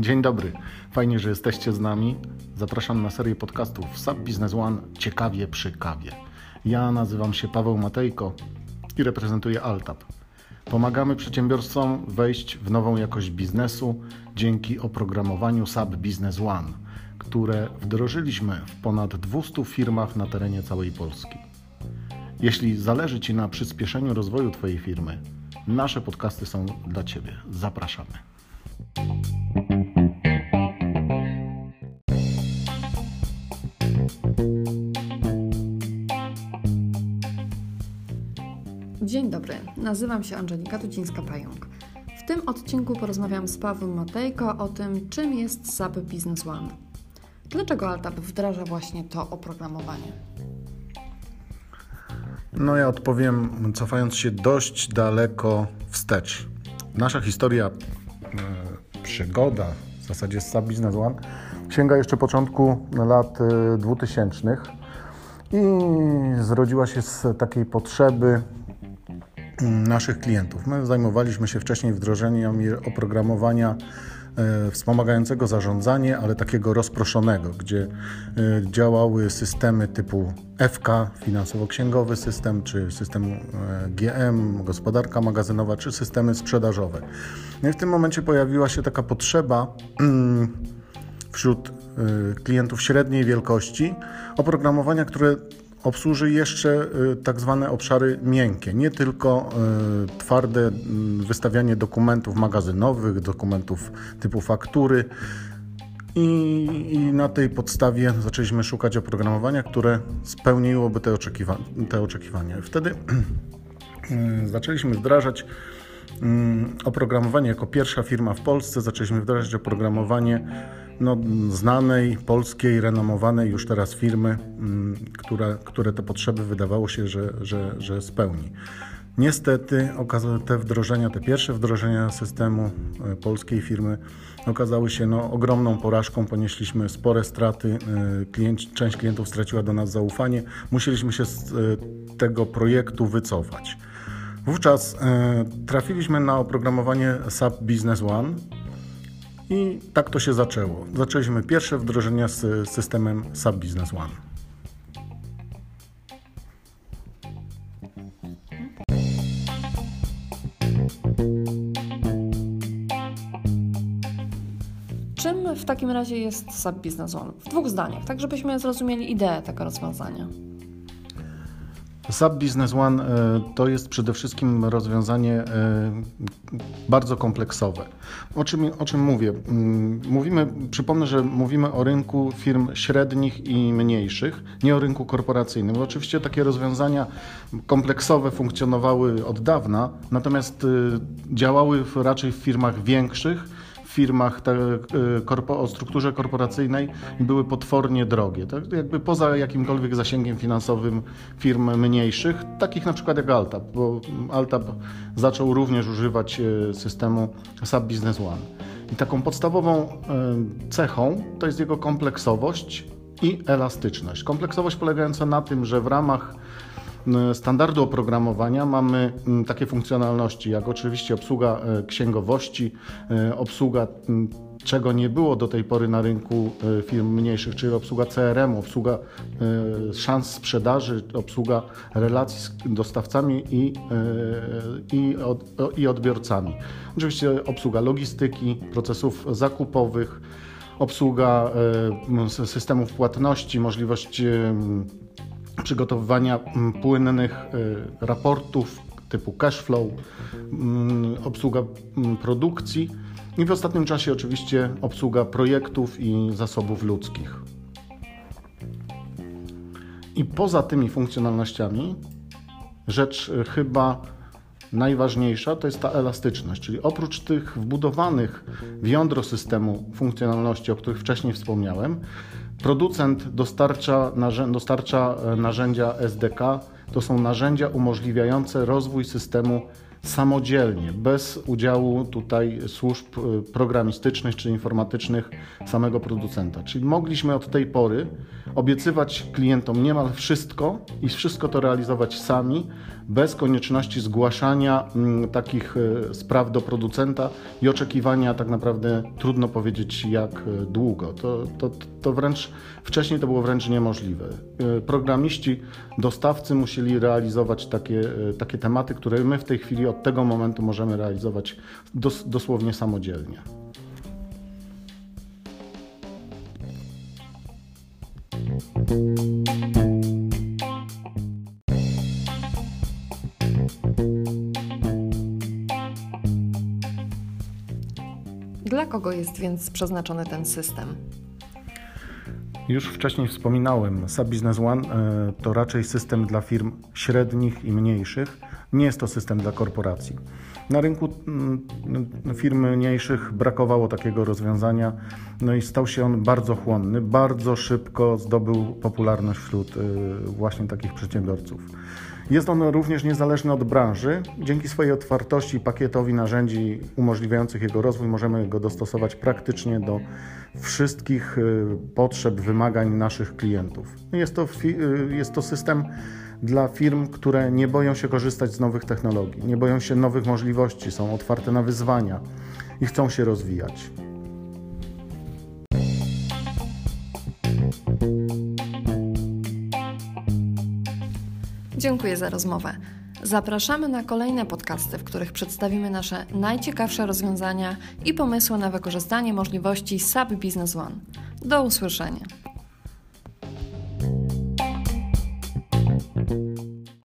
Dzień dobry. Fajnie, że jesteście z nami. Zapraszam na serię podcastów SAP Business One Ciekawie przy kawie. Ja nazywam się Paweł Matejko i reprezentuję Altab. Pomagamy przedsiębiorcom wejść w nową jakość biznesu dzięki oprogramowaniu SAP Business One, które wdrożyliśmy w ponad 200 firmach na terenie całej Polski. Jeśli zależy Ci na przyspieszeniu rozwoju Twojej firmy, nasze podcasty są dla Ciebie. Zapraszamy. Dzień dobry, nazywam się Angelika Tucińska-Pająk. W tym odcinku porozmawiam z Pawłem Matejko o tym, czym jest SAP Business One. Dlaczego Altab wdraża właśnie to oprogramowanie? No ja odpowiem, cofając się dość daleko wstecz. Nasza historia, e, przygoda w zasadzie SAP Business One sięga jeszcze początku lat 2000 i zrodziła się z takiej potrzeby mm, naszych klientów. My zajmowaliśmy się wcześniej wdrożeniem oprogramowania e, wspomagającego zarządzanie, ale takiego rozproszonego, gdzie e, działały systemy typu FK, finansowo-księgowy system, czy system e, GM, gospodarka magazynowa, czy systemy sprzedażowe. No i w tym momencie pojawiła się taka potrzeba mm, wśród klientów średniej wielkości oprogramowania, które obsłuży jeszcze tak zwane obszary miękkie, nie tylko twarde wystawianie dokumentów magazynowych, dokumentów typu faktury. I, I, na tej podstawie zaczęliśmy szukać oprogramowania, które spełniłoby te, oczekiwa te oczekiwania. Wtedy zaczęliśmy wdrażać oprogramowanie jako pierwsza firma w Polsce. Zaczęliśmy wdrażać oprogramowanie no, znanej, polskiej, renomowanej już teraz firmy, która, które te potrzeby wydawało się, że, że, że spełni. Niestety te wdrożenia, te pierwsze wdrożenia systemu polskiej firmy okazały się no, ogromną porażką. Ponieśliśmy spore straty, Klient, część klientów straciła do nas zaufanie. Musieliśmy się z tego projektu wycofać. Wówczas trafiliśmy na oprogramowanie SAP Business One, i tak to się zaczęło. Zaczęliśmy pierwsze wdrożenia z systemem SAP Business One. Czym w takim razie jest SAP Business One? W dwóch zdaniach, tak żebyśmy zrozumieli ideę tego rozwiązania. SAP Business One e, to jest przede wszystkim rozwiązanie e, bardzo kompleksowe. O czym, o czym mówię? Mm, mówimy, przypomnę, że mówimy o rynku firm średnich i mniejszych, nie o rynku korporacyjnym. Oczywiście takie rozwiązania kompleksowe funkcjonowały od dawna, natomiast e, działały raczej w firmach większych firmach te, korpo, o strukturze korporacyjnej były potwornie drogie. Tak? Jakby poza jakimkolwiek zasięgiem finansowym firm mniejszych, takich na przykład jak Altab, bo Altab zaczął również używać e, systemu SAP Business One. I taką podstawową e, cechą to jest jego kompleksowość i elastyczność. Kompleksowość polegająca na tym, że w ramach standardu oprogramowania mamy takie funkcjonalności, jak oczywiście obsługa e, księgowości, e, obsługa czego nie było do tej pory na rynku e, firm mniejszych, czyli obsługa CRM, obsługa szans sprzedaży, obsługa relacji z dostawcami i, i, od, i odbiorcami. Oczywiście obsługa logistyki, procesów zakupowych, obsługa systemów płatności, możliwość przygotowywania mm, płynnych y, raportów typu cashflow, mm, obsługa mm, produkcji i w ostatnim czasie oczywiście obsługa projektów i zasobów ludzkich. I poza tymi funkcjonalnościami rzecz y, chyba najważniejsza to jest ta elastyczność, czyli oprócz tych wbudowanych w jądro systemu funkcjonalności, o których wcześniej wspomniałem, Producent dostarcza, dostarcza e, narzędzia SDK. To są narzędzia umożliwiające rozwój systemu samodzielnie, bez udziału tutaj służb y, programistycznych czy informatycznych samego producenta. Czyli mogliśmy od tej pory obiecywać klientom niemal wszystko i wszystko to realizować sami, bez konieczności zgłaszania m, takich y, spraw do producenta i oczekiwania tak naprawdę trudno powiedzieć jak y, długo. To, to, to wręcz wcześniej to było wręcz niemożliwe. Programiści, dostawcy musieli realizować takie, takie tematy, które my w tej chwili od tego momentu możemy realizować dos, dosłownie samodzielnie. Dla kogo jest więc przeznaczony ten system? Już wcześniej wspominałem, SAP Business One e, to raczej system dla firm średnich i mniejszych. Nie jest to system dla korporacji. Na rynku mm, firm mniejszych brakowało takiego rozwiązania, no i stał się on bardzo chłonny, bardzo szybko zdobył popularność wśród e, właśnie takich przedsiębiorców. Jest on również niezależny od branży. Dzięki swojej otwartości i pakietowi narzędzi umożliwiających jego rozwój możemy go dostosować praktycznie do wszystkich y, potrzeb, wymagań naszych klientów. Jest to, y, jest to system dla firm, które nie boją się korzystać z nowych technologii, nie boją się nowych możliwości, są otwarte na wyzwania i chcą się rozwijać. Dziękuję za rozmowę. Zapraszamy na kolejne podcasty, w których przedstawimy nasze najciekawsze rozwiązania i pomysły na wykorzystanie możliwości SAP Business One. Do usłyszenia.